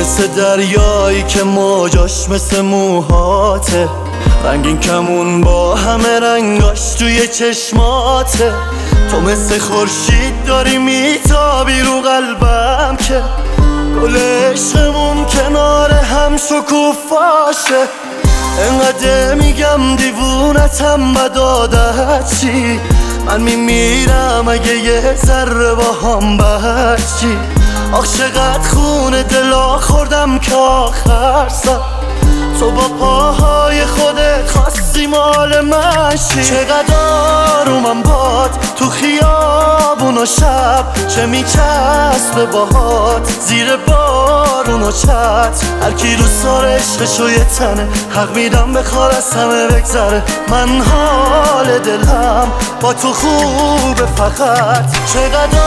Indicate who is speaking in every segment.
Speaker 1: مثل دریایی که موجاش مثل موهاته. رنگین کمون با همه رنگاش توی چشماته. تو مثل خورشید داری میتابی رو قلبم که. گل عشقمون کنار هم شکوفاشه انقدر میگم دیوونتم بد عادت چی؟ من میمیرم اگه یه ذره با هم بچی. آخ چقدر خون دلا خوردم که آخر سر. تو با پاهای خودت خواستی مال مشی چقدر آرومم باد تو خیابون و شب. چه میچسبه باهات. زیر بارون و چت. هرکی رو سار عشقشو یه تنه. حق میدم بخوار از همه بگذره. من حال دلم با تو خوبه فقط. چقدر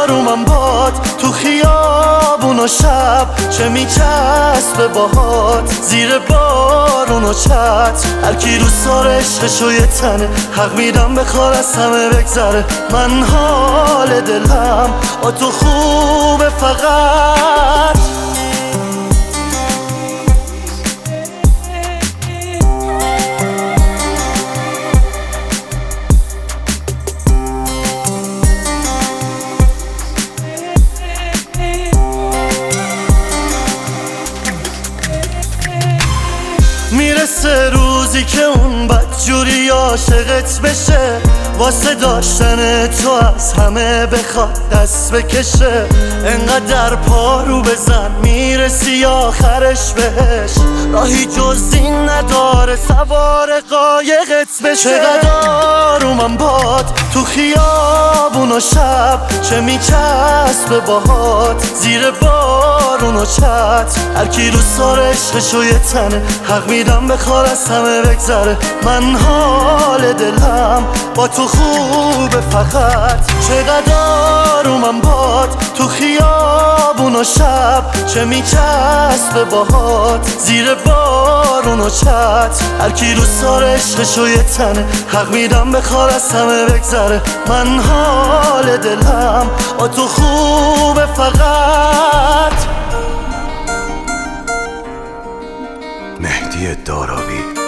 Speaker 1: آرومم باد تو خیابون و شب چه میچسبه باهات. زیر بارون و چت. هرکی رو سار عشقشو یه تنه. حق میدم بخوار از همه بگذره. من حال دلم با تو خوبه فقط. می‌رسه روزی که اون بدجوری عاشقت بشه واسه داشتن تو از همه بخواد دست بکشه. انقدر پارو بزن می‌رسی آخرش بهش. راهی جز این نداره سوار قایقت بشه. چقدر آرومم باد. تو خیابون و شب چه میچسبه باهات؟ زیر بارون و چت. هرکی رو سار عشقشو یه تنه حق میدم بخوار از همه بگذره. من حال دلم با تو خوبه فقط. چقدر آرومم باد تو خیابون و شب چه میچسبه باهات. زیر بارون و چت. هرکی رو سار عشقشو یه تنه حق میدم بخوار از همه بگذره. من حال دلم با تو خوبه فقط.
Speaker 2: مهدی داراوی.